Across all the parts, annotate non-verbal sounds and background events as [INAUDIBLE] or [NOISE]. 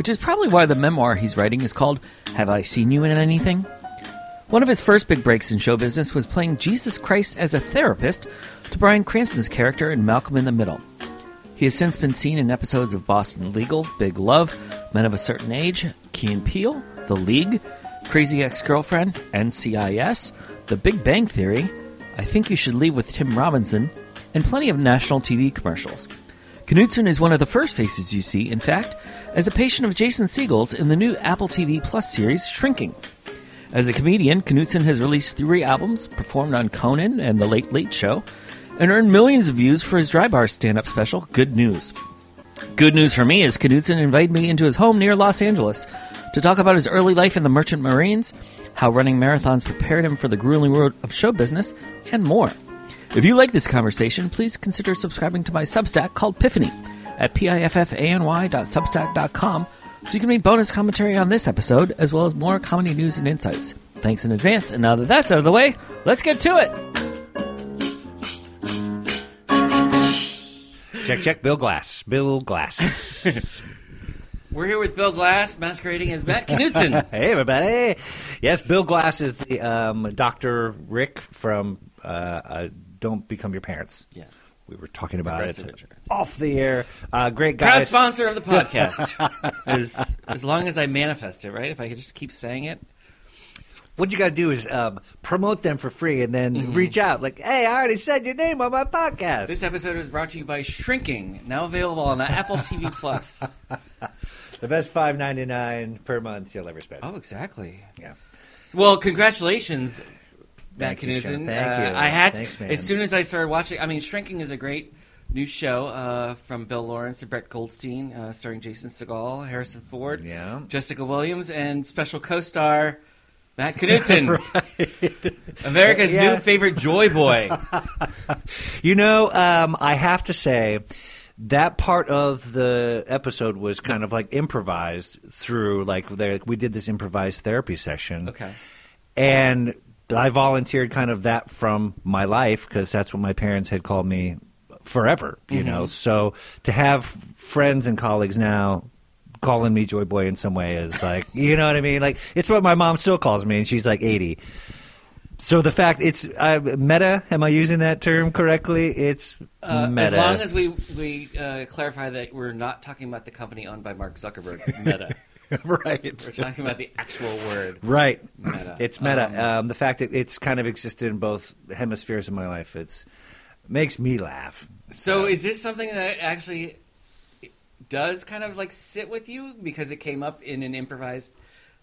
which is probably why the memoir he's writing is called Have I Seen You in Anything? One of his first big breaks in show business was playing Jesus Christ as a therapist to Bryan Cranston's character in Malcolm in the Middle. He has since been seen in episodes of Boston Legal, Big Love, Men of a Certain Age, Key and Peele, The League, Crazy Ex Girlfriend, NCIS, The Big Bang Theory, I Think You Should Leave with Tim Robinson, and plenty of national TV commercials. Knudsen is one of the first faces you see, in fact, as a patient of Jason Segel's in the new Apple TV Plus series Shrinking. As a comedian, Knudsen has released three albums, performed on Conan and The Late Late Show, and earned millions of views for his Dry Bar stand up special, Good News. Good news for me is Knudsen invited me into his home near Los Angeles to talk about his early life in the Merchant Marines, how running marathons prepared him for the grueling world of show business, and more. If you like this conversation, please consider subscribing to my Substack called Piffany at piffany.substack.com so you can read bonus commentary on this episode as well as more comedy news and insights. Thanks in advance, and now that that's out of the way, let's get to it. Check, check. Bill Glass. Bill Glass. [LAUGHS] We're here with Bill Glass, masquerading as Matt Knudsen. [LAUGHS] hey, everybody. Yes, Bill Glass is the um, Dr. Rick from uh, uh, Don't Become Your Parents. yes. We were talking about it insurance. off the air. Uh, great guy. Proud sponsor of the [LAUGHS] podcast. as, as long as I manifest it, right? If I could just keep saying it. What you got to do is um, promote them for free and then Mm-hmm. reach out. Like, hey, I already said your name on my podcast. This episode is brought to you by Shrinking, now available on Apple TV Plus. [LAUGHS] the best five ninety nine per month you'll ever spend. Oh, exactly. Yeah. Well, congratulations, Matt Thank you, Thank Uh, you. I had Thanks, man. as soon as I started watching. I mean, Shrinking is a great new show uh, from Bill Lawrence and Brett Goldstein, uh, starring Jason Segel, Harrison Ford, Yeah. Jessica Williams, and special co-star Matt Knudsen, [LAUGHS] America's Yeah. new favorite Joy Boy. [LAUGHS] You know, um, I have to say that part of the episode was kind of like improvised through like there- we did this improvised therapy session. Okay. And I volunteered kind of that from my life because that's what my parents had called me forever, you know. So to have friends and colleagues now calling me Joy Boy in some way is like, [LAUGHS] you know what I mean? Like it's what my mom still calls me, and she's like eighty. So the fact it's uh, meta. Am I using that term correctly? It's Uh, meta. as long as we we uh, clarify that we're not talking about the company owned by Mark Zuckerberg, Meta. [LAUGHS] [LAUGHS] right, we're talking about the actual word. right. Meta. It's meta. Um, Um, the fact that it's kind of existed in both hemispheres of my life. It's makes me laugh. So is this something that actually does kind of like sit with you because it came up in an improvised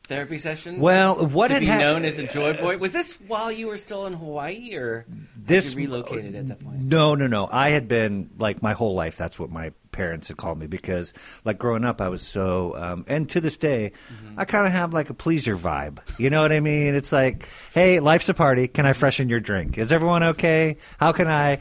therapy session? Well, what to had be hap- known as a joy boy was this while you were still in Hawaii, or This relocated at that point? No, no, no. I had been like my whole life. That's what my parents had called me because, like, growing up, I was so, um, and to this day, Mm-hmm. I kind of have like a pleaser vibe. You know what I mean? It's like, hey, life's a party. Can I freshen your drink? Is everyone okay? How can I?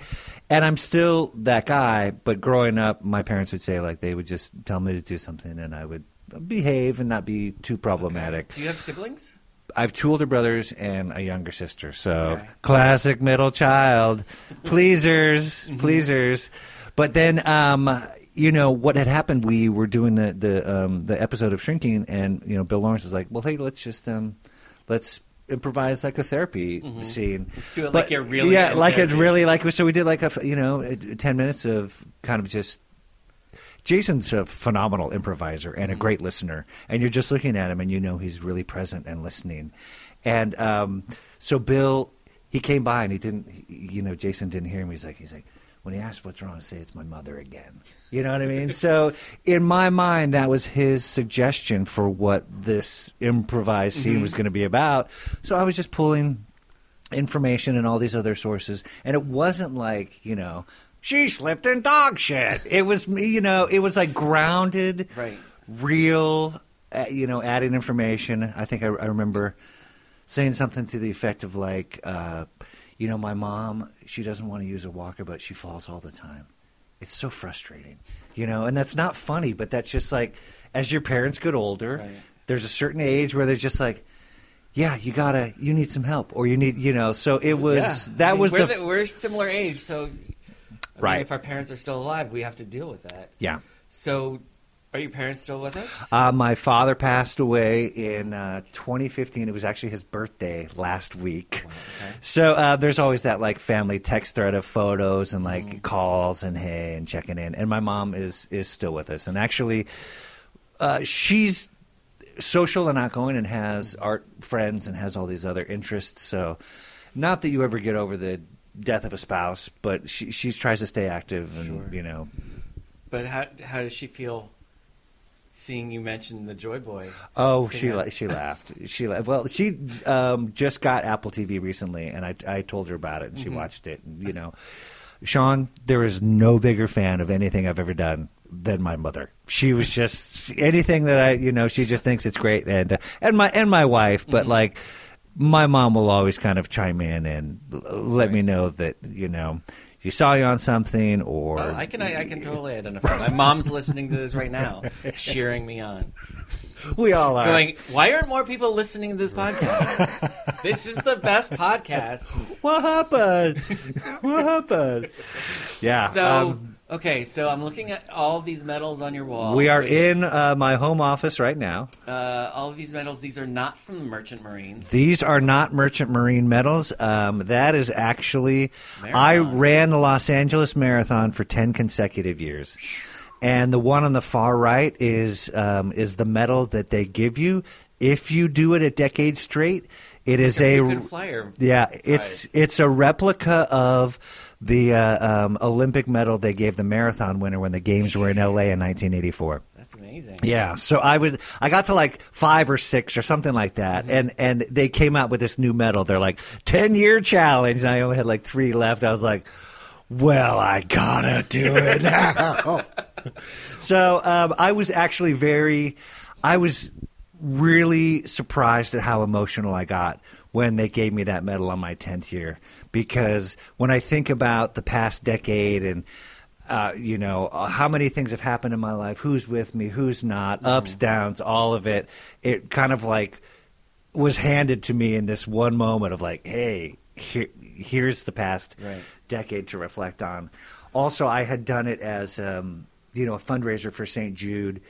And I'm still that guy. But growing up, my parents would say like they would just tell me to do something, and I would behave and not be too problematic. Do you have siblings? I have two older brothers and a younger sister. So Okay. classic middle child, pleasers, [LAUGHS] Mm-hmm. pleasers. But then, um, you know what had happened? We were doing the the um, the episode of Shrinking, and you know Bill Lawrence was like, "Well, hey, let's just um, let's." improvise like a therapy scene do it like you're really yeah in like it's therapy. really like so we did like a f- you know uh, 10 minutes of kind of just Jason's a phenomenal improviser and a Mm-hmm. great listener, and you're just looking at him and you know he's really present and listening. And um, so Bill, he came by and he didn't, he- you know, Jason didn't hear him. He's like, he's like, when he asked what's wrong, I say it's my mother again. You know what I mean? [LAUGHS] so in my mind, that was his suggestion for what this improvised scene was going to be about. So I was just pulling information and all these other sources, and it wasn't like you know she slipped in dog shit. It was me, you know it was like grounded, Right. real uh, you know, adding information. I think I, I remember saying something to the effect of like, uh, you know, my mom, she doesn't want to use a walker, but she falls all the time. It's so frustrating, you know, and that's not funny, but that's just like, as your parents get older, Right. there's a certain age where they're just like, yeah, you gotta, you need some help, or you need, you know. So it was Yeah. that I mean, was we're, the, we're similar age, so I mean, Right. if our parents are still alive, we have to deal with that. yeah. So, are your parents still with us? Uh, my father passed away in uh, 2015. It was actually his birthday last week. okay. So uh, there's always that like family text thread of photos and like calls and hey and checking in. And my mom is is still with us. And actually, uh, she's social and outgoing and has art friends and has all these other interests. So not that you ever get over the death of a spouse, but she she tries to stay active and Sure. you know But how how does she feel seeing you mention the Joy Boy? Oh, she on- la- she laughed. She la- well, she um, just got Apple TV recently, and I I told her about it, and she watched it. And, you know, Sean, there is no bigger fan of anything I've ever done than my mother. She was just anything that I you know she just thinks it's great, and uh, and my and my wife, but like. My mom will always kind of chime in and l- let me know that you know she saw you on something, or I can I, I can totally identify. My mom's listening to this right now, cheering me on, [LAUGHS] we all are going, "Why aren't more people listening to this podcast? [LAUGHS] this is the best podcast." What happened? what happened? Yeah. So, um, okay, so I'm looking at all these medals on your wall. we are which, in uh, my home office right now. uh, all of these medals. These are not from the Merchant Marines. These are not Merchant Marine medals. Um, that is actually, I ran the Los Angeles Marathon for 10 consecutive years. And the one on the far right is um, is the medal that they give you if you do it a decade straight. It is a a flyer yeah. It's it's a replica of the uh, um, Olympic medal they gave the marathon winner when the games were in L.A. in 1984. That's amazing. Yeah, so I was I got to like five or six or something like that, and and they came out with this new medal. They're like ten year challenge, and I only had like three left. I was like, well, I gotta do it now. [LAUGHS] so um, I was actually very, I was really surprised at how emotional I got when they gave me that medal on my 10th year. Because when I think about the past decade and uh, you know uh, how many things have happened in my life who's with me who's not ups downs all of it it kind of like was handed to me in this one moment of like hey here, here's the past Right. decade to reflect on. Also i had done it as um, you know a fundraiser for st jude.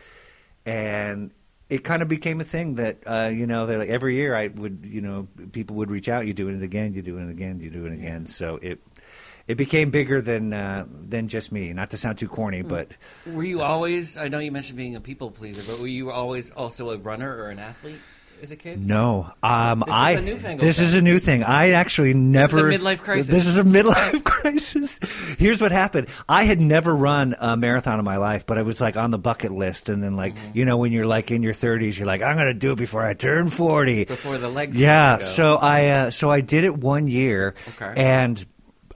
And it kind of became a thing that uh, you know that like every year I would you know people would reach out you doing it again you doing it again you doing it again. So it it became bigger than uh, than just me. Not to sound too corny but Were you always? I know you mentioned being a people pleaser, but were you always also a runner or an athlete as a kid? no um, This is I newfangled this is a new thing I actually never a midlife crisis. this is a midlife crisis [LAUGHS] here's what happened I had never run a marathon in my life but I was like on the bucket list and then like Mm-hmm. you know when you're like in your 30s you're like I'm gonna do it before I turn 40 Before the legs. Yeah, go. so I uh, so I did it one year, Okay. and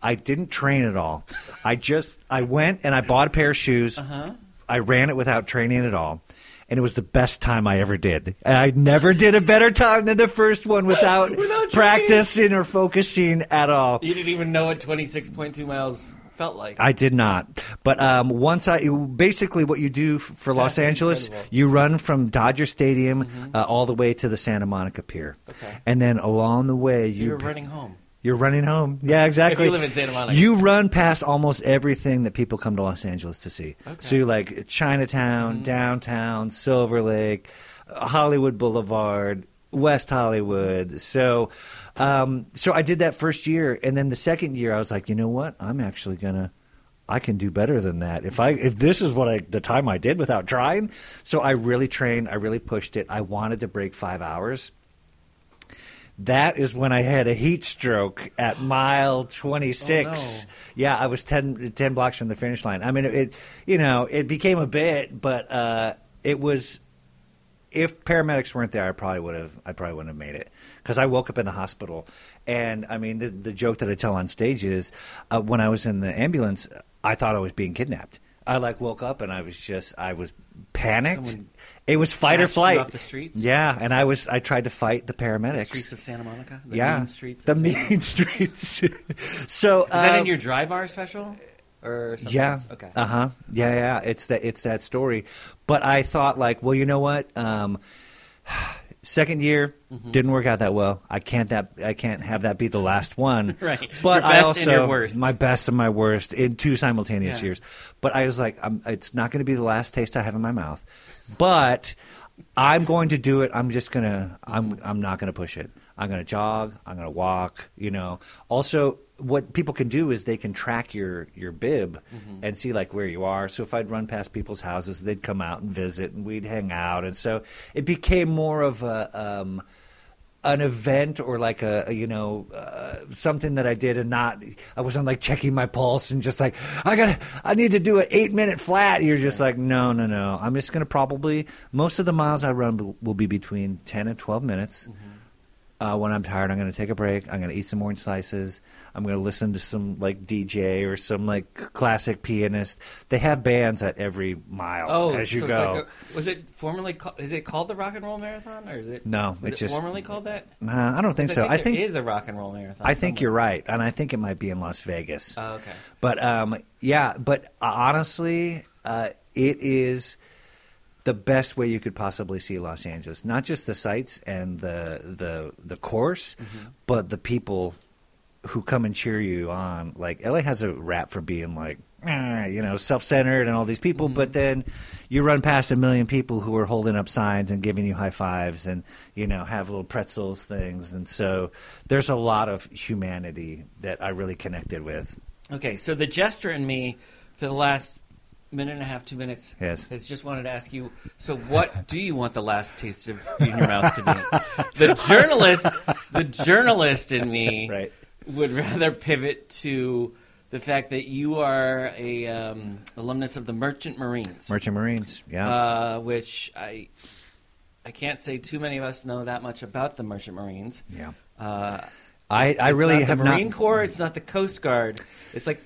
I didn't train at all. I just I went and I bought a pair of shoes. Uh-huh. I ran it without training at all, and it was the best time I ever did. And I never did a better time than the first one without, [LAUGHS] Without practicing or focusing at all. you didn't even know what 26.2 miles felt like. I did not. But um, once I basically what you do for Los That's Angeles, incredible. you run from Dodger Stadium uh, all the way to the Santa Monica Pier, Okay. and then along the way so you you were running home. You're running home. Yeah, exactly. If you live in Santa Monica. You run past almost everything that people come to Los Angeles to see. Okay. Mm-hmm. So you like Chinatown, downtown, Silver Lake, Hollywood Boulevard, West Hollywood. So, um, so I did that first year, and then the second year, I was like, you know what? I'm actually gonna. I can do better than that. If I if this is what I the time I did without trying. So I really trained, I really pushed it. I wanted to break 5 hours. That is when I had a heat stroke at mile 26. Oh, no. Yeah, I was 10, 10 blocks from the finish line. I mean, it, you know, it became a bit, but uh, it was. If paramedics weren't there, I probably would have. I probably wouldn't have made it because I woke up in the hospital, and I mean, the, the joke that I tell on stage is, uh, when I was in the ambulance, I thought I was being kidnapped. I like woke up and I was just I was panicked. Someone it was fight or flight off the streets? Yeah, and I was I tried to fight the paramedics. The streets of Santa Monica? The yeah, mean streets the of Santa Monica? mean streets. [LAUGHS] so Is that um, in your Dry Bar special? Or something yeah. else? Okay. Uh huh. Yeah, yeah. It's that. It's that story. But I thought, like, well, you know what? Um, second year Mm-hmm. didn't work out that well. I can't that. I can't have that be the last one. [LAUGHS] Right. But I also and your worst. my best and my worst in two simultaneous Yeah. years. But I was like, I'm, it's not going to be the last taste I have in my mouth. But I'm going to do it. I'm just gonna. I'm. I'm not gonna push it. I'm gonna jog. I'm gonna walk. You know. Also, what people can do is they can track your your bib and see like where you are. So if I'd run past people's houses, they'd come out and visit, and we'd hang out. And so it became more of a. Um, an event or like a, a, you know uh, something that I did and not I wasn't like checking my pulse and just like I got to I need to do an 8 minute flat you're just like no no no I'm just going to probably most of the miles I run will, will be between 10 and 12 minutes uh, when I'm tired I'm going to take a break I'm going to eat some orange slices I'm going to listen to some like DJ or some like classic pianist they have bands at every mile Oh, as you so go It's like a, was it formerly called? Is it called the Rock and Roll Marathon, or is it? No, is it's it just- formerly called that. Uh, I don't think so I I think, think there is a Rock and Roll Marathon. I think you're right, and I think it might be in Las Vegas. Oh, okay. But um, yeah, but uh, honestly, uh, it is the best way you could possibly see Los Angeles. Not just the sights and the the the course, but the people who come and cheer you on. Like LA has a rap for being like. "Ah," You know, self-centered and all these people, but then you run past a million people who are holding up signs and giving you high fives, and you know have little pretzels things, and so there's a lot of humanity that I really connected with. Okay, so the jester in me for the last minute and a half, two minutes, Yes. has just wanted to ask you. So, what do you want the last taste of in your mouth to be? [LAUGHS] The journalist, the journalist in me, Right. would rather pivot to the fact that you are a um, alumnus of the Merchant Marines, Merchant Marines, yeah. uh, which I I can't say too many of us know that much about the Merchant Marines. yeah. Uh, I, I really not have the Marine not. Corps. It's not the Coast Guard. It's like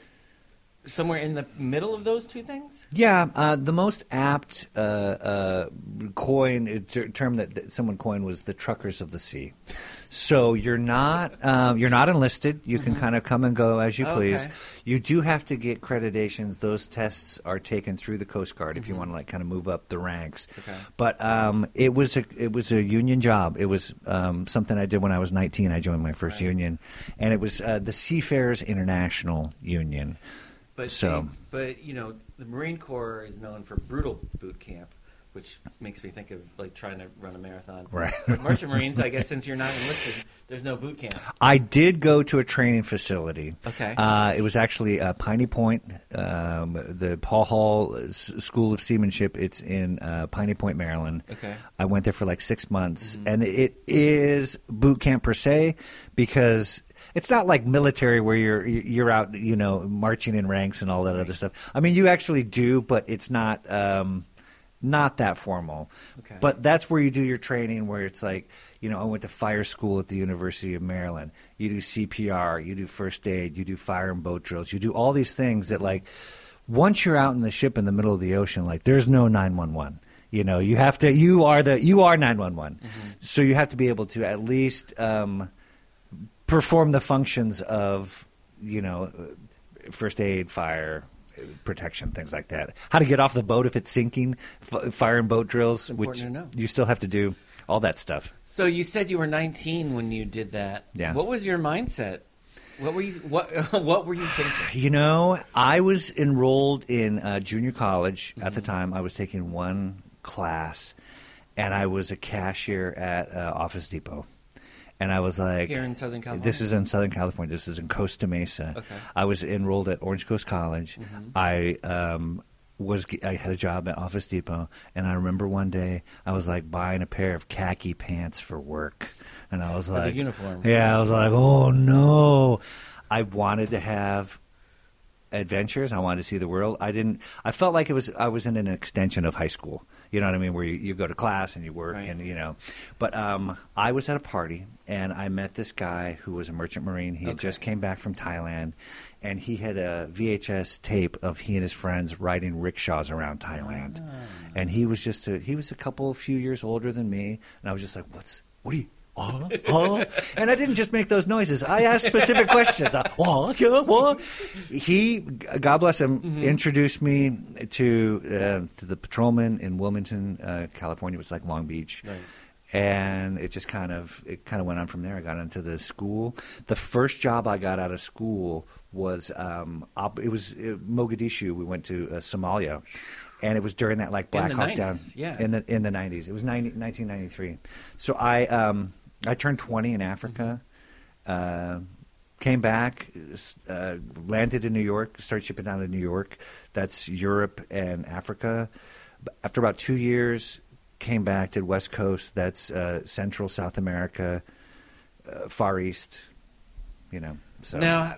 somewhere in the middle of those two things. Yeah, uh, the most apt uh, uh, coin uh, ter- term that, that someone coined was the truckers of the sea. So you're not um, you're not enlisted. You can kind of come and go as you please. Okay. You do have to get accreditations. Those tests are taken through the Coast Guard if you want to like kind of move up the ranks. Okay. But um, it was a it was a union job. It was um, something I did when I was 19. I joined my first union, and it was uh, the Seafarers International Union. But So- they- but you know, the Marine Corps is known for brutal boot camp, which makes me think of like trying to run a marathon. [LAUGHS] Right. But Merchant Marines, I guess, since you're not enlisted, there's no boot camp. I did go to a training facility. Okay. Uh, it was actually uh, Piney Point, um, the Paul Hall S- School of Seamanship. It's in uh, Piney Point, Maryland. Okay. I went there for like six months, and it is boot camp per se because it's not like military where you're you're out, you know, marching in ranks and all that other stuff. I mean, you actually do, but it's not. Um, not that formal, Okay. but that's where you do your training. Where it's like, you know, I went to fire school at the University of Maryland. You do CPR, you do first aid, you do fire and boat drills, you do all these things that like once you're out in the ship in the middle of the ocean, like there's no nine one one. You know, you have to. You are the. You are nine one one. So you have to be able to at least um, perform the functions of, you know, first aid, fire, protection, things like that. How to get off the boat if it's sinking, f- fire and boat drills, important which you still have to do all that stuff. So you said you were 19 when you did that. Yeah. What was your mindset? What were you what [LAUGHS] What were you thinking? You know, I was enrolled in uh, junior college at the time. I was taking one class, and I was a cashier at uh, Office Depot. And I was like, Here in Southern California? This is in Southern California. This is in Costa Mesa. Okay. I was enrolled at Orange Coast College. I um, was I had a job at Office Depot, and I remember one day I was like buying a pair of khaki pants for work, and I was the like, uniform. Yeah, I was like, oh no, I wanted to have adventures. I wanted to see the world. I didn't. I felt like it was. I was in an extension of high school. You know what I mean? Where you, you go to class and you work Right. and you know. But um, I was at a party and I met this guy who was a merchant marine. He had just came back from Thailand, and he had a VHS tape of he and his friends riding rickshaws around Thailand. And he was just a, he was a couple of few years older than me, and I was just like, "What's what do you?" Huh? Huh? and I didn't just make those noises. I asked specific questions. Uh? Yeah, what? He, God bless him, introduced me to uh, to the patrolman in Wilmington, uh, California. It was like Long Beach, Right. and it just kind of it kind of went on from there. I got into the school. The first job I got out of school was um, op- it was uh, Mogadishu. We went to uh, Somalia, and it was during that like Black Hawk Down yeah. in the in the nineties. It was 90, 1993. So I um, I turned twenty in Africa. Uh, came back, uh, landed in New York, started shipping down to New York. That's Europe and Africa. After about two years, came back to West Coast. That's uh, Central South America, uh, Far East. You know. So Now,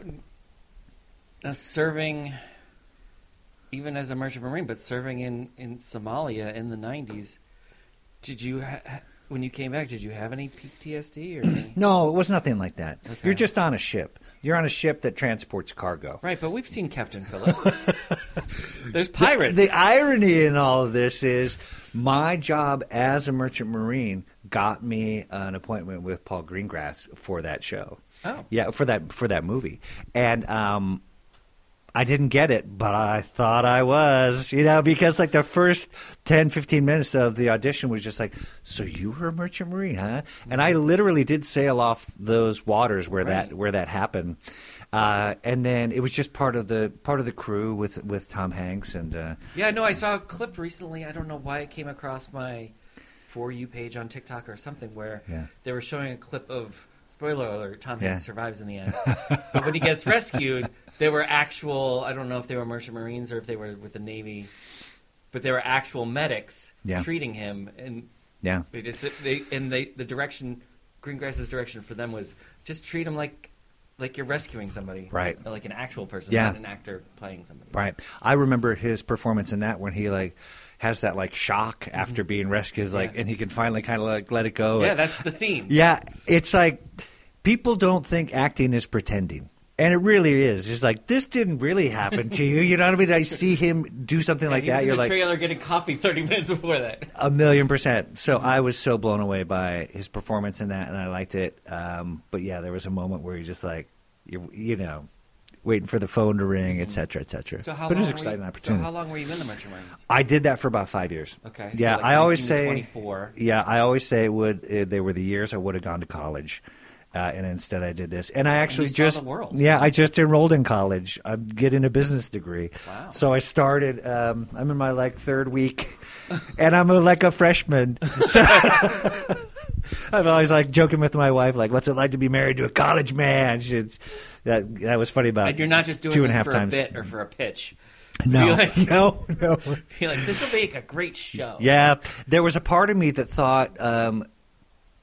now, serving, even as a merchant marine, but serving in, in Somalia in the 90s, did you, ha- when you came back, did you have any PTSD or [CLEARS THROAT] any? no, it was nothing like that. Okay. You're just on a ship. You're on a ship that transports cargo. Right, but we've seen Captain Phillips. [LAUGHS] There's pirates. The, the irony in all of this is my job as a merchant marine got me an appointment with Paul Greengrass for that show. Oh. Yeah, for that for that movie. And um I didn't get it, but I thought I was, you know, because like the first 10, 15 minutes of the audition was just like, so you were a merchant marine, huh? And I literally did sail off those waters where Right. that where that happened. Uh, and then it was just part of the part of the crew with with Tom Hanks and uh, Yeah, no, I saw a clip recently. I don't know why it came across my For You page on TikTok or something where Yeah. they were showing a clip of, spoiler alert, Tom Yeah. Hanks survives in the end. [LAUGHS] but when he gets rescued, they were actual, I don't know if they were merchant marines or if they were with the Navy, but they were actual medics Yeah. treating him. And yeah. they just, they, and they, the direction, Greengrass's direction for them was just treat him like, like you're rescuing somebody. Right. Like an actual person, Yeah. not an actor playing somebody. Right. I remember his performance in that when he like has that like shock after being rescued, like, Yeah. and he can finally kind of like let it go. Yeah, that's the scene. yeah. It's like people don't think acting is pretending. And it really is. It's like this didn't really happen to you. You know what I mean? I see him do something [LAUGHS] like he was that. You're like trailer getting coffee 30 minutes before that. [LAUGHS] a million percent. So I was so blown away by his performance in that, and I liked it. Um, but yeah, there was a moment where you're just like, you, you know, waiting for the phone to ring, et cetera, et cetera. So how but it was long an exciting were you, opportunity. So how long were you in the Merchant Marines? I did that for about five years. Okay. so Yeah, like I always say 24. Yeah, I always say it would. Uh, they were the years I would have gone to college, uh, and instead I did this. And I actually saw just the world. yeah, I just enrolled in college. I'm getting a business degree. Wow. So I started. Um, I'm in my like third week, [LAUGHS] and I'm a, like a freshman. [LAUGHS] So I'm always like joking with my wife, like, "What's it like to be married to a college man?" She's, that that was funny about. And you're not just doing two and this half for times. a bit or for a pitch. [LAUGHS] No, like- [LAUGHS] no, no. [LAUGHS] Be like, this will make a great show. Yeah, there was a part of me that thought um,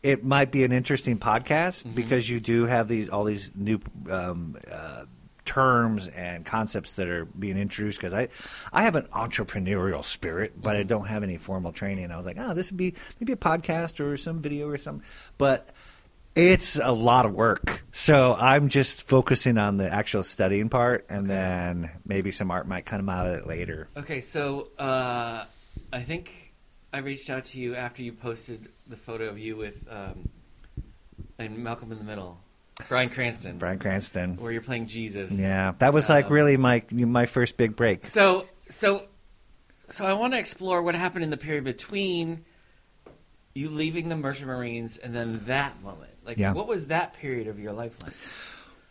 it might be an interesting podcast because you do have these all these new um, uh, terms and concepts that are being introduced. Because I, I have an entrepreneurial spirit, but I don't have any formal training. I was like, oh, this would be maybe a podcast or some video or something, but. It's a lot of work. So I'm just focusing on the actual studying part, and then maybe some art might come out of it later. Okay, so uh, I think I reached out to you after you posted the photo of you with um, and Malcolm in the Middle, Bryan Cranston, Bryan Cranston. where you're playing Jesus. Yeah, that was like Um, really my my first big break. So, so, so I want to explore what happened in the period between you leaving the Merchant Marines and then that moment. Like, Yeah. what was that period of your life like?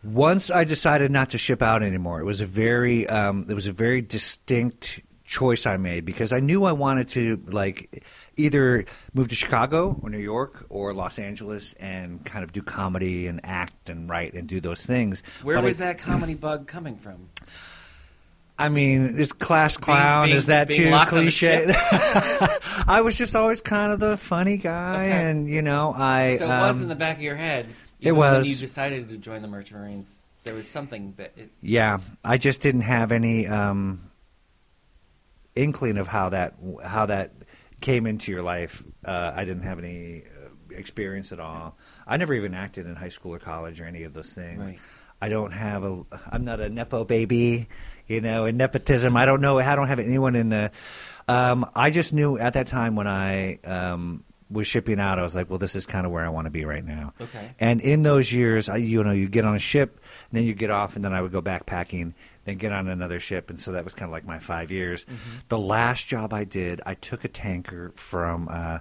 Once I decided not to ship out anymore, it was a very um, it was a very distinct choice I made because I knew I wanted to like either move to Chicago or New York or Los Angeles and kind of do comedy and act and write and do those things. Where But was I, that comedy bug coming from? I mean, is class clown being- is that being too cliche? [LAUGHS] I was just always kind of the funny guy, Okay. and you know, I So it was um, in the back of your head. it even when was. you decided to join the Merchant Marines. there was something, but it, Yeah, I just didn't have any um, inkling of how that how that came into your life. Uh, I didn't have any uh, experience at all. I never even acted in high school or college or any of those things. Right. I don't have a. I'm not a nepo baby, you know, and nepotism. I don't know. I don't have anyone in the. Um, I just knew at that time when I um, was shipping out, I was like, well, this is kind of where I want to be right now. Okay. And in those years, I, you know, you get on a ship, and then you get off, and then I would go backpacking, then get on another ship, and so that was kind of like my five years. The last job I did, I took a tanker from uh,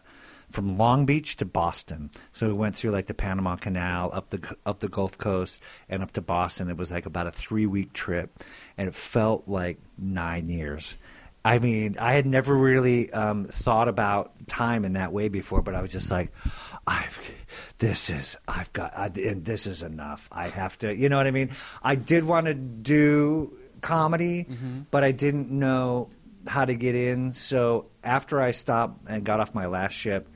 from Long Beach to Boston. So we went through like the Panama Canal, up the up the Gulf Coast, and up to Boston. It was like about a three week trip, and it felt like nine years. I mean, I had never really um, thought about time in that way before, but I was just like, I've, this is, I've got, I, this is enough. I have to, you know what I mean? I did want to do comedy, but I didn't know how to get in. So after I stopped and got off my last ship,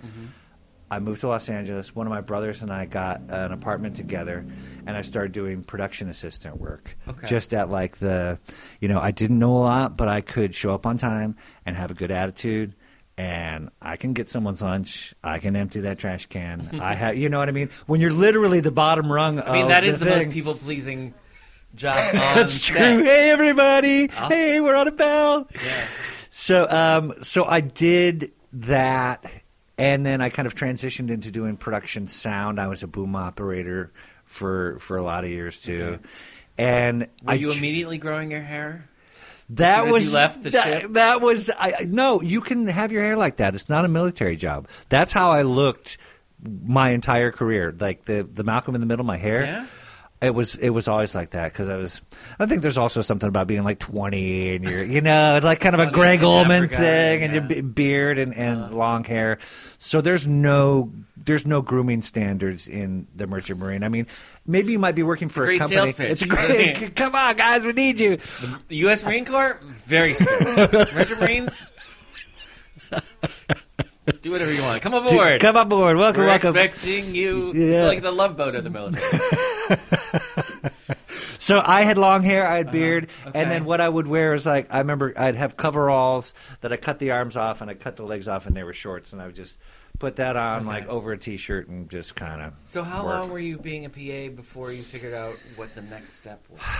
I moved to Los Angeles. One of my brothers and I got an apartment together, and I started doing production assistant work. Okay. Just at like the, you know, I didn't know a lot, but I could show up on time and have a good attitude. And I can get someone's lunch. I can empty that trash can. [LAUGHS] I have, you know what I mean. When you're literally the bottom rung. I mean, that is the, most people pleasing job [LAUGHS] on That's set. true. Hey, everybody. I'll- Hey, we're on a bell. Yeah. So, um, so I did that, and then I kind of transitioned into doing production sound. I was a boom operator for for a lot of years too, Okay. and Were I you immediately growing your hair? that as was you left the that, ship? that was I I- no. You can have your hair like that. It's not a military job. That's how I looked my entire career. Like the the Malcolm in the middle, my hair. Yeah? It was it was always like that because I was. I think there's also something about being like 20 and you're you know like kind of a 20 Gregg Allman Africa, thing and yeah. your beard and, and uh-huh. long hair. So there's no there's no grooming standards in the merchant marine. I mean, maybe you might be working for a great company. It's a great. [LAUGHS] [LAUGHS] come on, guys, we need you. The U.S. Marine Corps, very strict. [LAUGHS] Merchant Marines, do whatever you want. Come aboard. Come on board. Welcome, We're welcome. expecting you. Yeah. It's like the love boat of the military. [LAUGHS] So I had long hair, I had beard, Uh-huh. okay. and then what I would wear is like I remember I'd have coveralls that I cut the arms off and I cut the legs off, and they were shorts, and I would just put that on Okay. like over a t-shirt and just kind of. So how work. long were you being a PA before you figured out what the next step was? [SIGHS]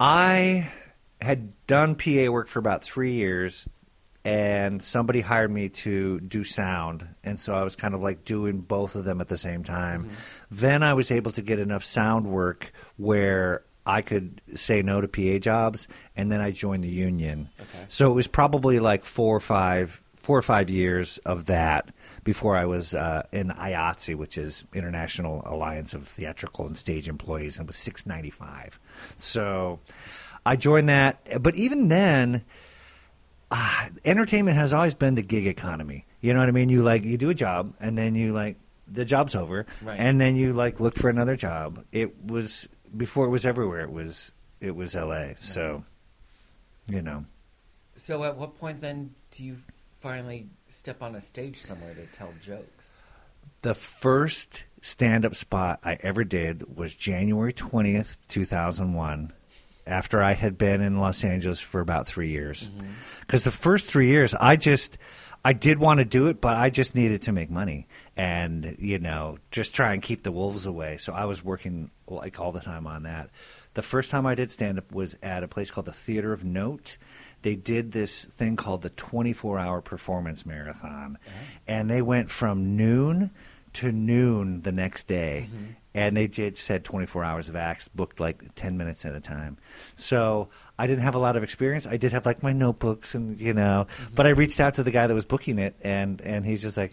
I had done PA work for about three years, and somebody hired me to do sound, and so I was kind of like doing both of them at the same time. Then I was able to get enough sound work where I could say no to PA jobs, and then I joined the union. Okay. So it was probably like four or five, four or five years of that before I was uh, in IATSE, which is International Alliance of Theatrical and Stage Employees, and was six ninety five. So I joined that, but even then, uh, entertainment has always been the gig economy. You know what I mean? You like you do a job, and then you like the job's over, Right. and then you like look for another job. It was before it was everywhere. It was it was L.A. So you know. So at what point then do you finally step on a stage somewhere to tell jokes? The first stand up spot I ever did was January 20th, 2001, after I had been in Los Angeles for about three years. Mm-hmm. Because the first three years, I just. I did want to do it, but I just needed to make money and, you know, just try and keep the wolves away. So I was working like all the time on that. The first time I did stand up was at a place called the Theater of Note. They did this thing called the 24 hour performance marathon. Uh-huh. And they went from noon to noon the next day. Mm-hmm. And they did said 24 hours of acts, booked like 10 minutes at a time. So I didn't have a lot of experience. I did have like my notebooks and, you know, but I reached out to the guy that was booking it and, and he's just like,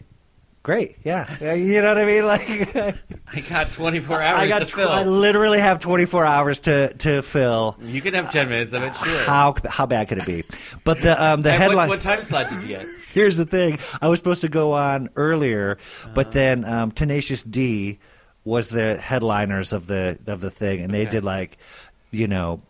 great. Yeah. You know what I mean? [LAUGHS] Like, I got 24 hours I got to tw- fill. I literally have 24 hours to, to fill. you can have 10 minutes of it, sure. How how bad could it be? But the um the And headline. what, what time slot did you get? [LAUGHS] Here's the thing: I was supposed to go on earlier, but then um, Tenacious D was the headliners of the of the thing, and they did like, you know,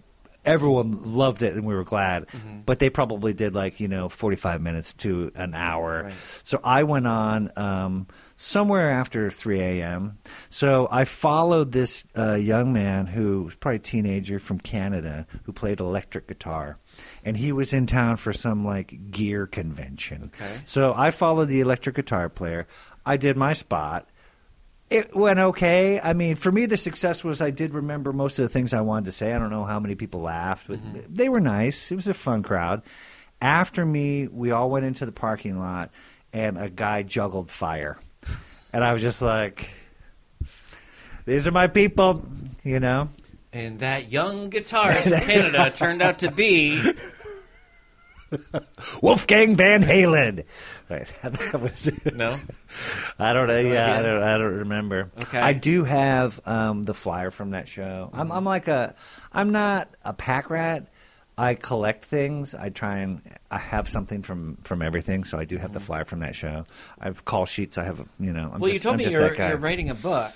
everyone loved it and we were glad. Mm-hmm. But they probably did like you know forty five minutes to an hour. Right. So I went on um, somewhere after 3 a.m. So I followed this uh, young man who was probably a teenager from Canada who played electric guitar. And he was in town for some like gear convention. Okay. So I followed the electric guitar player. I did my spot. It went okay. I mean, for me, the success was I did remember most of the things I wanted to say. I don't know how many people laughed, but mm-hmm. they were nice. It was a fun crowd. After me, we all went into the parking lot, and a guy juggled fire. And I was just like, these are my people, you know? And that young guitarist [LAUGHS] from Canada turned out to be [LAUGHS] [LAUGHS] Wolfgang Van Halen. Right. [LAUGHS] That was [LAUGHS] no. I don't know. No yeah, I don't, I don't remember. Okay. I do have um, the flyer from that show. I'm, I'm like a, I'm not a pack rat. I collect things. I try and I have something from from everything. So I do have the flyer from that show. I have call sheets. I have, you know. I'm well, just, you told I'm me you're, you're writing a book.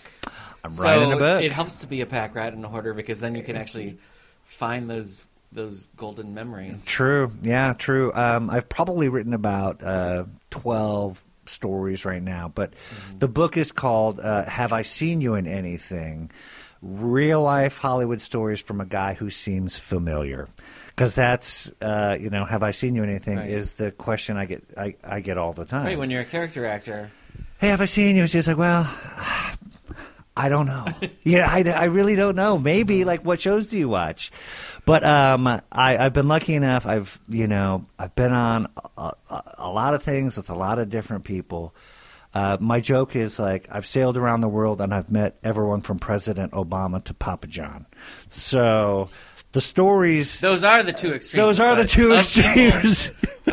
I'm so writing a book. It helps to be a pack rat in a hoarder because then you can actually find those those golden memories. True. Yeah, true. Um, I've probably written about uh, 12 stories right now, but the book is called uh, Have I Seen You in Anything? Real life Hollywood stories from a guy who seems familiar. Because that's, uh, you know, have I seen you in anything Right. is the question I get I, I get all the time. Right when you're a character actor. hey, have I seen you? It's just like, well, I don't know. yeah, I, I really don't know. Maybe like what shows do you watch? But um, I, I've been lucky enough. I've you know I've been on a, a, a lot of things with a lot of different people. Uh, my joke is like I've sailed around the world and I've met everyone from President Obama to Papa John. So the stories. Those are the two extremes. Those are the two extremes. [LAUGHS]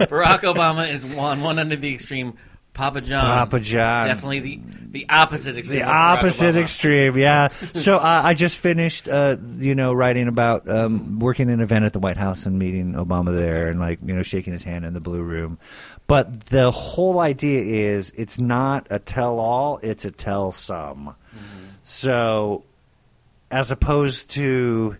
Barack Obama is one one of the extreme. Papa John. Papa John. Definitely the the opposite extreme. the opposite extreme yeah. [LAUGHS] So uh, i just finished uh, you know writing about um, working an event at the white house and meeting obama there and like you know shaking his hand in the blue room. But the whole idea is it's not a tell-all it's a tell-some. So as opposed to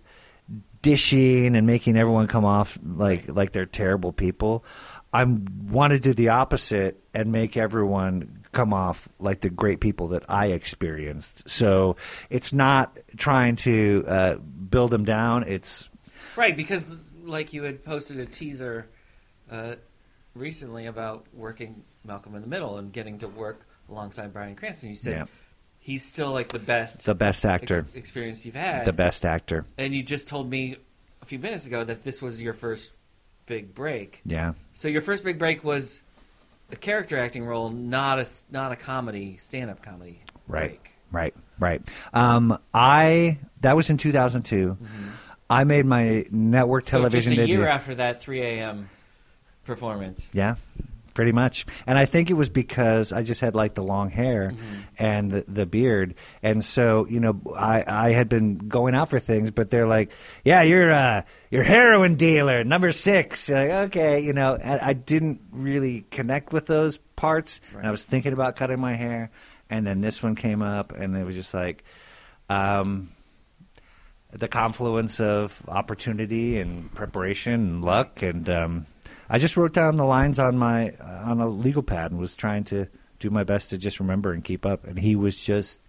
dishing and making everyone come off like like they're terrible people. I want to do the opposite and make everyone come off like the great people that I experienced. So it's not trying to uh, build them down. It's Right, because like you had posted a teaser uh, recently about working Malcolm in the Middle and getting to work alongside Bryan Cranston. You said Yeah. he's still like the best the best actor, ex- experience you've had. the best actor. And you just told me a few minutes ago that this was your first big break. Yeah. So your first big break was a character acting role, not a not a comedy, stand up comedy. Right. break. Right. Right. Um, I that was in 2002. I made my network television so just a debut. year after that 3 a.m. performance. Yeah, pretty much. And I think it was because I just had like the long hair and the, the beard, and so you know I I had been going out for things, but they're like, yeah, you're uh you're heroin dealer number six. You're like okay, you know, and I didn't really connect with those parts, and I was thinking about cutting my hair, and then this one came up, and it was just like. Um, the confluence of opportunity and preparation and luck and um, I just wrote down the lines on my on a legal pad and was trying to do my best to just remember and keep up. And he was just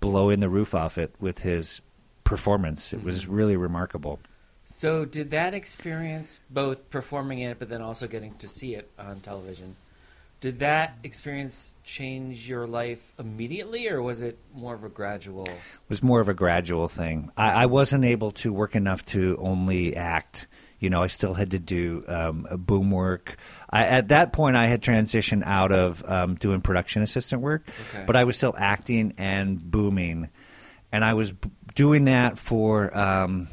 blowing the roof off it with his performance. It was mm-hmm. really remarkable. So, did that experience, both performing it, but then also getting to see it on television, did that experience change your life immediately, or was it more of a gradual? it was more of a gradual thing. I, I wasn't able to work enough to only act you know I still had to do um, boom work I, at that point I had transitioned out of um, doing production assistant work Okay. but I was still acting and booming, and I was b- doing that for um,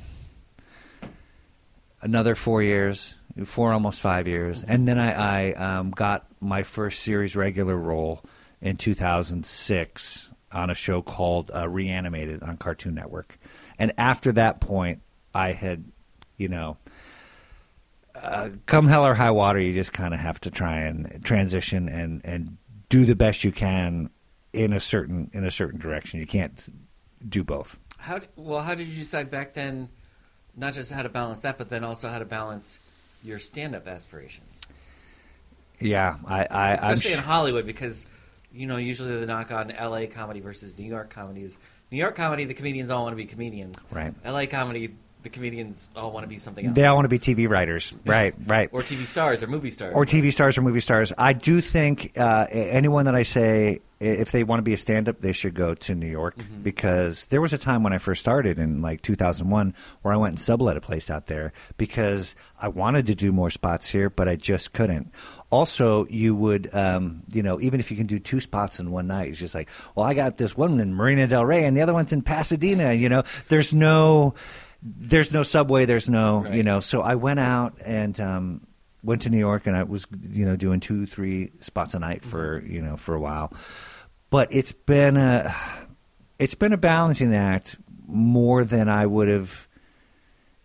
another four years, four almost five years, and then I, I um, got my first series regular role in 2006 on a show called uh, Reanimated on Cartoon Network, and after that point, I had, you know. Uh, come hell or high water, you just kind of have to try and transition and, and do the best you can in a certain in a certain direction. You can't do both. How well? How did you decide back then not just how to balance that, but then also how to balance your stand-up aspirations, Yeah, I, I, I'm especially in Hollywood, because you know usually the knock on L.A. comedy versus New York comedy is New York comedy, the comedians all want to be comedians. Right. L.A. comedy, the comedians all want to be something else. they all want to be TV writers. Right, right. or TV stars or movie stars. or TV stars or movie stars. I do think uh, anyone that I say if they want to be a stand-up, they should go to New York Mm-hmm. because there was a time when I first started in like 2001 where I went and sublet a place out there because I wanted to do more spots here, but I just couldn't. Also, you would, um, you know, even if you can do two spots in one night, it's just like, well, I got this one in Marina Del Rey and the other one's in Pasadena. You know, there's no, there's no subway, there's no, you know. So I went out and um, went to New York, and I was, you know, doing two, three spots a night for, you know, for a while. But it's been a, it's been a balancing act more than I would have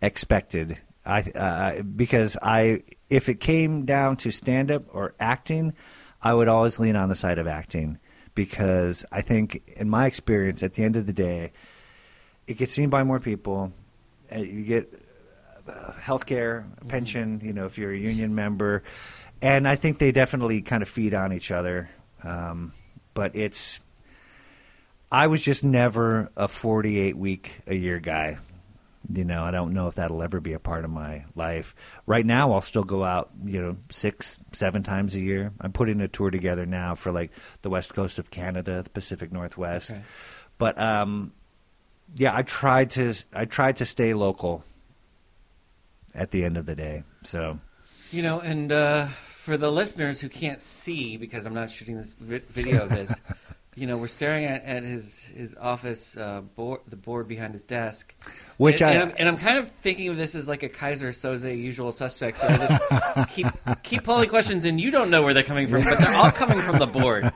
expected. I uh, because I if it came down to stand up or acting, I would always lean on the side of acting because I think in my experience at the end of the day, it gets seen by more people. Uh, You get uh, health care, pension, you know, if you're a union member. And I think they definitely kind of feed on each other. Um, but it's, I was just never a 48 week a year guy. You know, I don't know if that'll ever be a part of my life. Right now, I'll still go out, you know, six, seven times a year. I'm putting a tour together now for like the west coast of Canada, the Pacific Northwest. Okay. But um, yeah, I tried to I tried to stay local. At the end of the day, so You know, and uh, for the listeners who can't see, because I'm not shooting this vi- video of this, [LAUGHS] you know, we're staring at, at his his office uh, board, the board behind his desk, Which and, I- and I'm, and I'm kind of thinking of this as like a Keyser Söze usual suspects. Where I just [LAUGHS] keep keep pulling questions, and you don't know where they're coming from, but they're all coming from the board.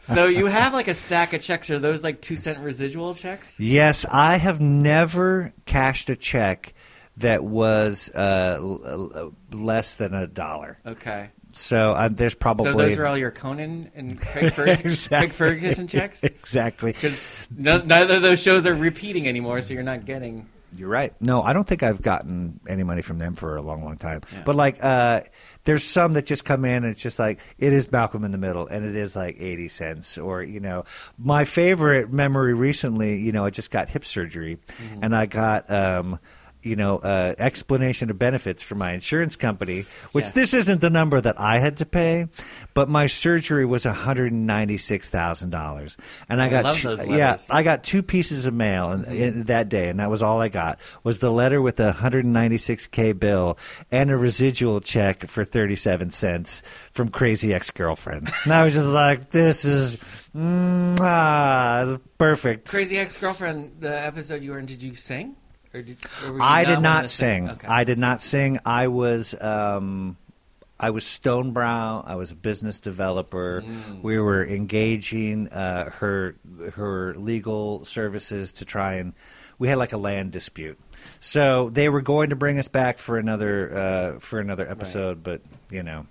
So you have like a stack of checks. Are those like two cent residual checks? yes, I have never cashed a check that was uh, l- l- less than a dollar. Okay. So uh, there's probably So those are all your Conan and Craig, Fer- [LAUGHS] Craig Ferguson checks. exactly. Because no, neither of those shows are repeating anymore, so you're not getting. You're right. No, I don't think I've gotten any money from them for a long, long time. Yeah. But like, uh, there's some that just come in and it's just like it is Malcolm in the Middle, and it is like eighty cents, or you know, my favorite memory recently. You know, I just got hip surgery, Mm-hmm. and I got. Um, you know, uh, explanation of benefits for my insurance company, which this isn't the number that I had to pay, but my surgery was one hundred and ninety six thousand dollars, and I I got two, those yeah. I got two pieces of mail in, in that day, and that was all I got was the letter with the 196k bill and a residual check for 37 cents from crazy ex-girlfriend. And I was just like, this is mm, ah, perfect. Crazy ex girlfriend, the episode you were in, did you sing? Or did, or were you I not did not sing. Okay. I did not sing. I was um, I was Stone stonebrow. I was a business developer. Mm. We were engaging uh, her her legal services to try and we had like a land dispute. So they were going to bring us back for another uh, for another episode, but you know.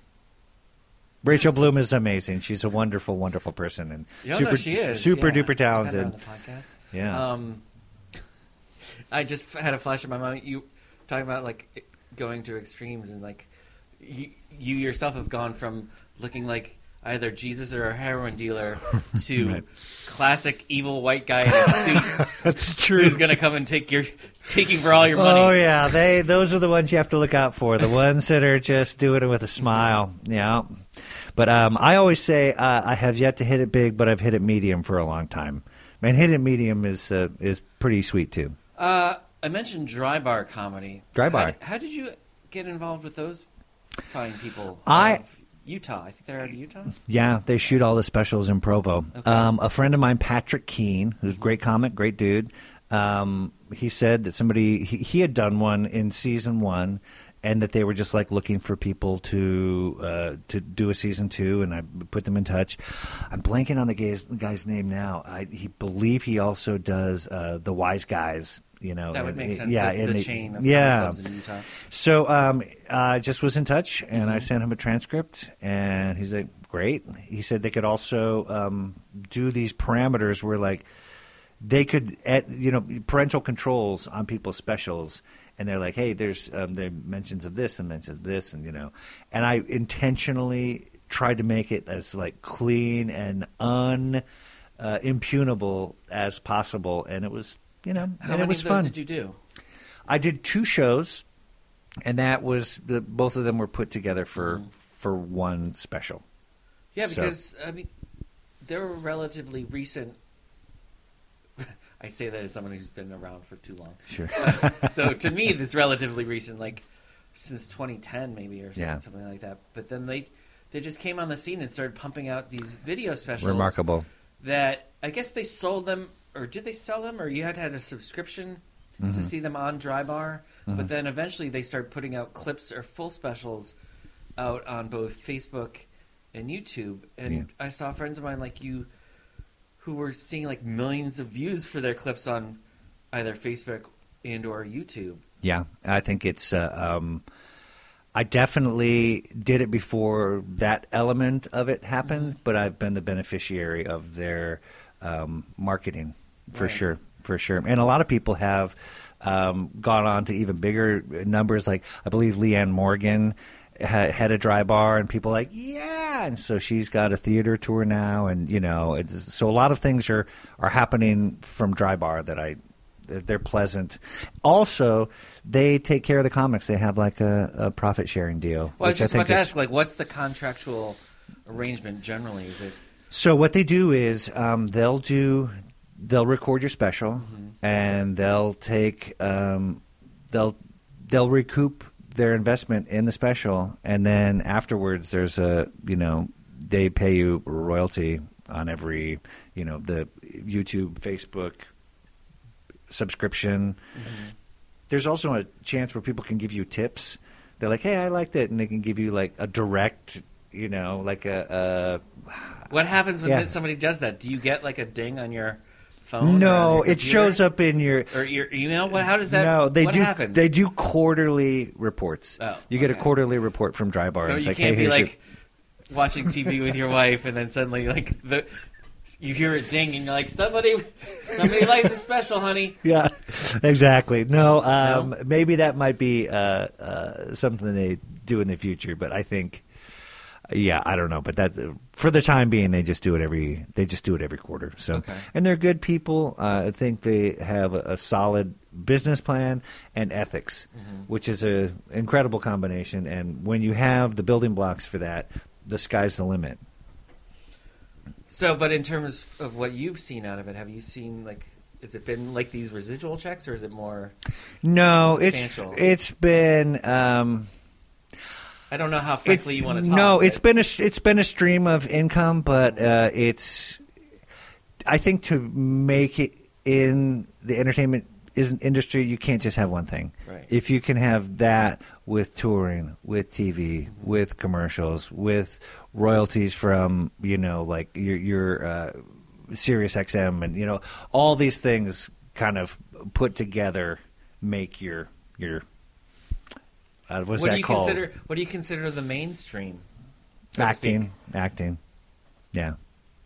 Rachel Bloom is amazing. She's a wonderful, wonderful person and super, she is. super yeah. duper I had her on talented. Yeah. Um, I just had a flash in my mind. You talking about like going to extremes and like you, you yourself have gone from looking like either Jesus or a heroin dealer [LAUGHS] to Right. classic evil white guy in a suit [LAUGHS] That's true. who's going to come and take your taking for all your money. Oh yeah, they those are the ones you have to look out for. The ones that are just doing it with a smile. Yeah. But um, I always say uh, I have yet to hit it big, but I've hit it medium for a long time. Man, hit it medium is uh, is pretty sweet too. Uh, I mentioned dry bar comedy. Dry How bar. did- How, did you get involved with those fine people? I- of Utah. I think they're out of Utah. Yeah, they shoot all the specials in Provo. Okay. Um, a friend of mine, Patrick Keene, who's a great comic, great dude. Um, he said that somebody he, he had done one in season one, and that they were just like looking for people to uh, to do a season two, and I put them in touch. I'm blanking on the guy's, the guy's name now. I he believe he also does uh, the Wiseguys. You know, That would and- make sense. Yeah, and the chain of yeah. clubs in Utah. So um, I just was in touch, and Mm-hmm. I sent him a transcript, and he's like, "Great." He said they could also um, do these parameters where, like, they could, at, you know, parental controls on people's specials, and they're like, hey, there's um, there mentions of this and mentions of this, and you know, and I intentionally tried to make it as like clean and un uh, impugnable as possible, and it was, you know, How and many it was fun. did you do? I did two shows, and that was the, both of them were put together for Mhm. for one special. Yeah, So- because I mean, they were relatively recent. I say that as someone who's been around for too long. Sure. [LAUGHS] so to me, [LAUGHS] it's relatively recent, like since 2010 maybe or Yeah. something like that. But then they they just came on the scene and started pumping out these video specials. Remarkable. That I guess they sold them, or did they sell them, or you had to have a subscription Mhm. to see them on Drybar. Mhm. But then eventually they started putting out clips or full specials out on both Facebook and YouTube. And Yeah. I saw friends of mine like you who were seeing like millions of views for their clips on either Facebook and or YouTube. Yeah, I think it's. Uh, um, I definitely did it before that element of it happened, but I've been the beneficiary of their um, marketing for Right. sure, for sure. And a lot of people have um, gone on to even bigger numbers. Like I believe Leanne Morgan ha- had a dry bar, and people like, yeah, and so she's got a theater tour now, and you know, it's, so a lot of things are are happening from dry bar that I they're pleasant. Also, they take care of the comics. They have like a, a profit sharing deal. Well, I was just think about to is- ask, like, what's the contractual arrangement generally? Is it So what they do is um, they'll do they'll record your special Mm-hmm. and they'll take um, they'll they'll recoup their investment in the special and then afterwards there's a you know they pay you royalty on every you know the YouTube Facebook subscription. Mm-hmm. There's also a chance where people can give you tips. They're like, "Hey, I liked it," and they can give you like a direct, you know, like a, what happens when Yeah. somebody does that? Do you get like a ding on your a phone? no. It shows up in your or your email. What? How does that? no, they what do. happens? They do quarterly reports. Oh, you get a quarterly report from Dry Bar. so it's you like, can't hey, be here's your- like watching TV with your wife and then suddenly like the you hear it ding and you're like somebody somebody liked the special, honey. yeah, [LAUGHS] exactly. No, um, No? maybe that might be uh, uh, something they do in the future, but I think, yeah, I don't know. But that for the time being, they just do it every they just do it every quarter. So, Okay. and they're good people. Uh, I think they have a, a solid business plan and ethics, which is a incredible combination. And when you have the building blocks for that, the sky's the limit. So, but in terms of what you've seen out of it, have you seen like? Has it been like these residual checks, or is it more? No, it's it's been. Um, I don't know how frankly you want to talk. no, it's been a it's been a stream of income, but uh, it's. I think to make it in the entertainment is industry, you can't just have one thing. Right. If you can have that with touring, with TV, Mm-hmm. with commercials, with royalties from you know like your your uh, Sirius XM, and you know all these things kind of put together make your your. Uh, what do you called? consider? What do you consider the mainstream? so acting, acting. Yeah.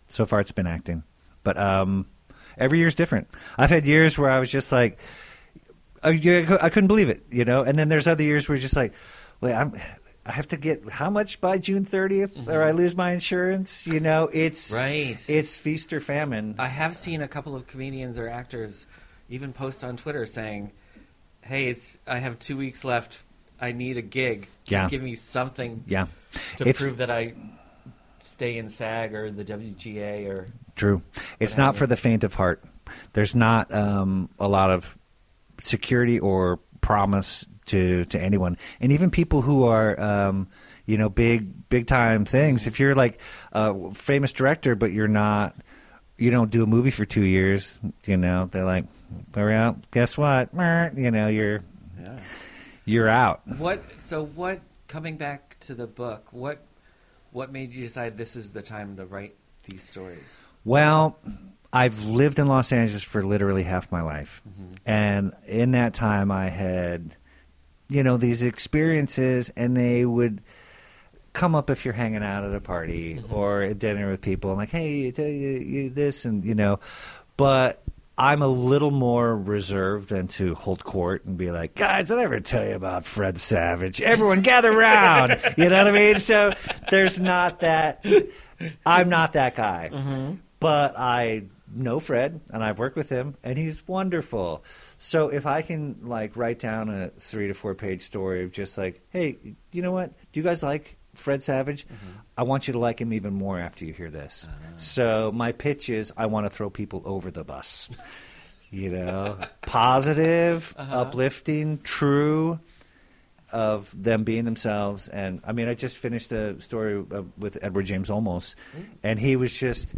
So far, it's been acting, but um, every year's different. I've had years where I was just like, I, I couldn't believe it, you know. And then there's other years where it's just like, wait, I'm. I have to get how much by June 30th, or I lose my insurance. You know, it's Right. It's feast or famine. I have seen a couple of comedians or actors even post on Twitter saying, "Hey, it's I have two weeks left. I need a gig. Just Yeah. give me something yeah, to it's prove that I stay in SAG or the WGA or." True. It's not for the faint of heart. There's not um, a lot of security or promise to to anyone, and even people who are. Um, you know, big, big time things. If you're like a famous director, but you're not, you don't do a movie for two years. You know, they're like, well, guess what? You know, you're Yeah. You're out. What? So what? Coming back to the book, what? What made you decide this is the time to write these stories? Well, I've lived in Los Angeles for literally half my life. Mm-hmm. And in that time, I had, you know, these experiences, and they would come up if you're hanging out at a party mm-hmm. or at dinner with people, and like, hey, you, tell you, you this, and, you know, but I'm a little more reserved than to hold court and be like, guys, I never tell you about Fred Savage. Everyone gather round. [LAUGHS] you know what I mean? So there's not that. I'm not that guy. Mm-hmm. But I know Fred and I've worked with him and he's wonderful. So if I can like write down a three to four page story of just like, hey, you know what? Do you guys like Fred Savage? Mm-hmm. I want you to like him even more after you hear this. Ah. So my pitch is I want to throw people over the bus. [LAUGHS] You know, positive, uh-huh. uplifting, true of them being themselves. And I mean, I just finished a story uh, with Edward James Olmos, mm. and he was just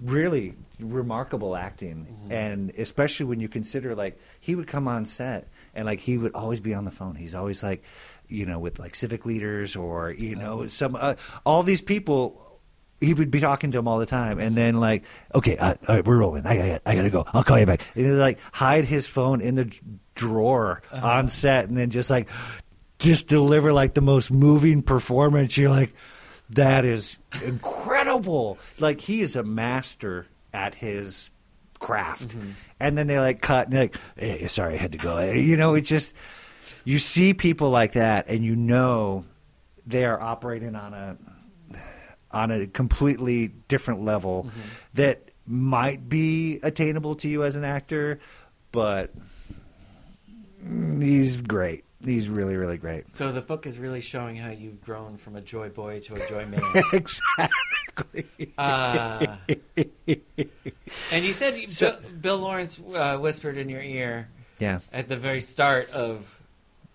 really remarkable acting mm-hmm. and especially when you consider like he would come on set and like he would always be on the phone he's always like you know with like civic leaders or you know some uh, all these people he would be talking to them all the time. And then like okay uh, all right we're rolling. I, I, I gotta go. I'll call you back. And he'd like hide his phone in the drawer on set and then just like just deliver like the most moving performance. You're like that is incredible. Like he is a master at his craft. And then they like cut and they're like, hey, sorry, I had to go. You know, it's just you see people like that and you know they are operating on a on a completely different level that might be attainable to you as an actor, but he's great. He's really, really great. So the book is really showing how you've grown from a joy boy to a joy man. [LAUGHS] exactly. Uh, and you said you- Bill, Bill Lawrence uh, whispered in your ear Yeah. at the very start of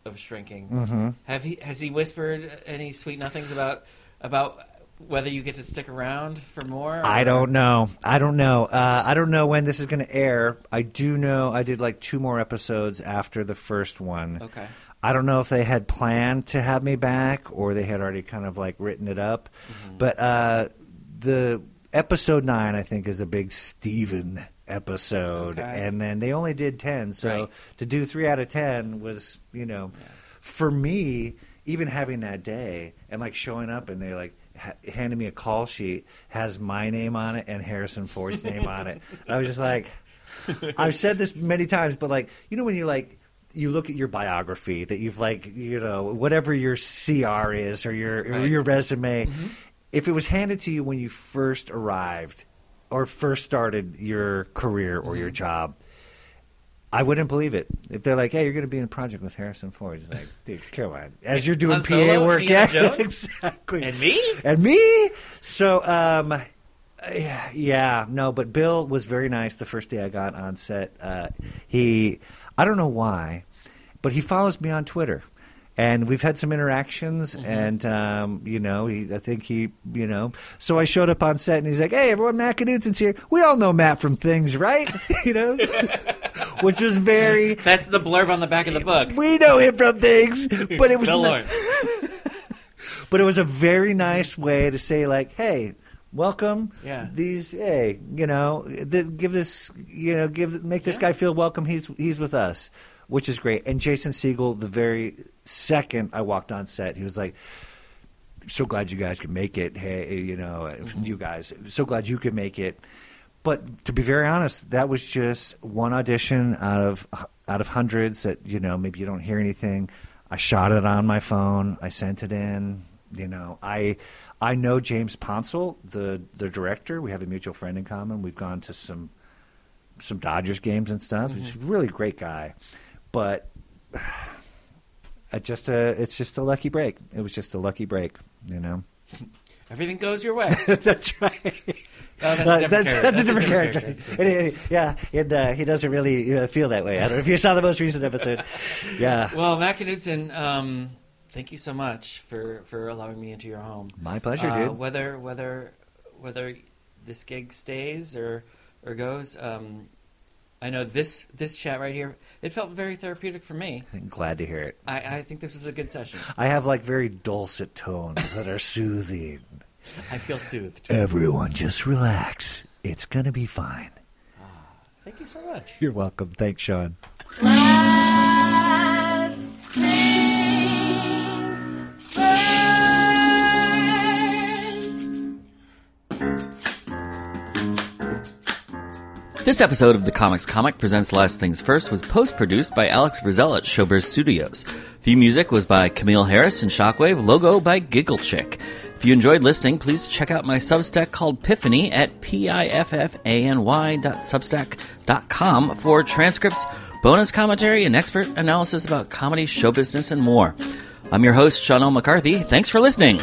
of shrinking. Mm-hmm. Have he has he whispered any sweet nothings about about whether you get to stick around for more? I don't know. I don't know. Uh, I don't know when this is going to air. I do know I did like two more episodes after the first one. Okay. I don't know if they had planned to have me back or they had already kind of like written it up. Mm-hmm. But uh, the episode nine, I think, is a big Steven episode. Okay. And then they only did 10. So Right. to do three out of 10 was, you know, for me, even having that day and like showing up and they like, ha- handed me a call sheet has my name on it and Harrison Ford's name on it. I was just like, [LAUGHS] I've said this many times, but like you know when you like you look at your biography that you've like you know whatever your CR is or your or your resume, mm-hmm. if it was handed to you when you first arrived or first started your career or your job. I wouldn't believe it if they're like, "Hey, you're going to be in a project with Harrison Ford." It's like, [LAUGHS] dude, come on. As you're doing PA Solo, work, Indiana yeah, [LAUGHS] Jones? exactly And me? and me. So, um, yeah, yeah, no, but Bill was very nice the first day I got on set. Uh, he, I don't know why, but he follows me on Twitter. And we've had some interactions, and um, you know, he, I think he, you know, so I showed up on set, and he's like, "Hey, everyone, Matt Knudsen's here. We all know Matt from Things, right? [LAUGHS] you know, [LAUGHS] which was very, That's the blurb on the back of the book. we know him from Things, [LAUGHS] but it was Bill not- Lawrence. but it was a very nice way to say like hey welcome Yeah. these hey you know th- give this you know give make this Yeah. guy feel welcome he's he's with us which is great and Jason Segel the very second i walked on set he was like so glad you guys could make it. Hey you know mm-hmm. you guys so glad you could make it. But to be very honest that was just one audition out of out of hundreds that you know maybe you don't hear anything. I shot it on my phone. I sent it in. You know i i know James Ponsoldt the the director. We have a mutual friend in common. We've gone to some some dodgers games and stuff. He's mm-hmm. a really great guy. But just a, it's just a lucky break. It was just a lucky break, you know. [LAUGHS] Everything goes your way. [LAUGHS] that's right. Oh, that's a Uh, different that's, character. that's a different character. And he- yeah, and uh, he doesn't really uh, feel that way. I don't know if you saw the most recent episode. Yeah, Well, Matt Knudsen, um, thank you so much for, for allowing me into your home. my pleasure, Uh, dude. Whether whether whether this gig stays or or goes, um, I know this this chat right here. It felt very therapeutic for me. I'm glad to hear it. I, I think this was a good session. I have like very dulcet tones that are soothing. I feel soothed. Everyone, just relax. It's gonna be fine. Ah, thank you so much. You're welcome. Thanks, Sean. This episode of the Comics Comic Presents Last Things First was post produced by Alex Brazell at Showbiz Studios. The music was by Camille Harris and Shockwave, logo by Giggle Chick. If you enjoyed listening, please check out my Substack called Piffany at piffany.substack.com for transcripts, bonus commentary, and expert analysis about comedy, show business, and more. I'm your host, Sean L. McCarthy. Thanks for listening.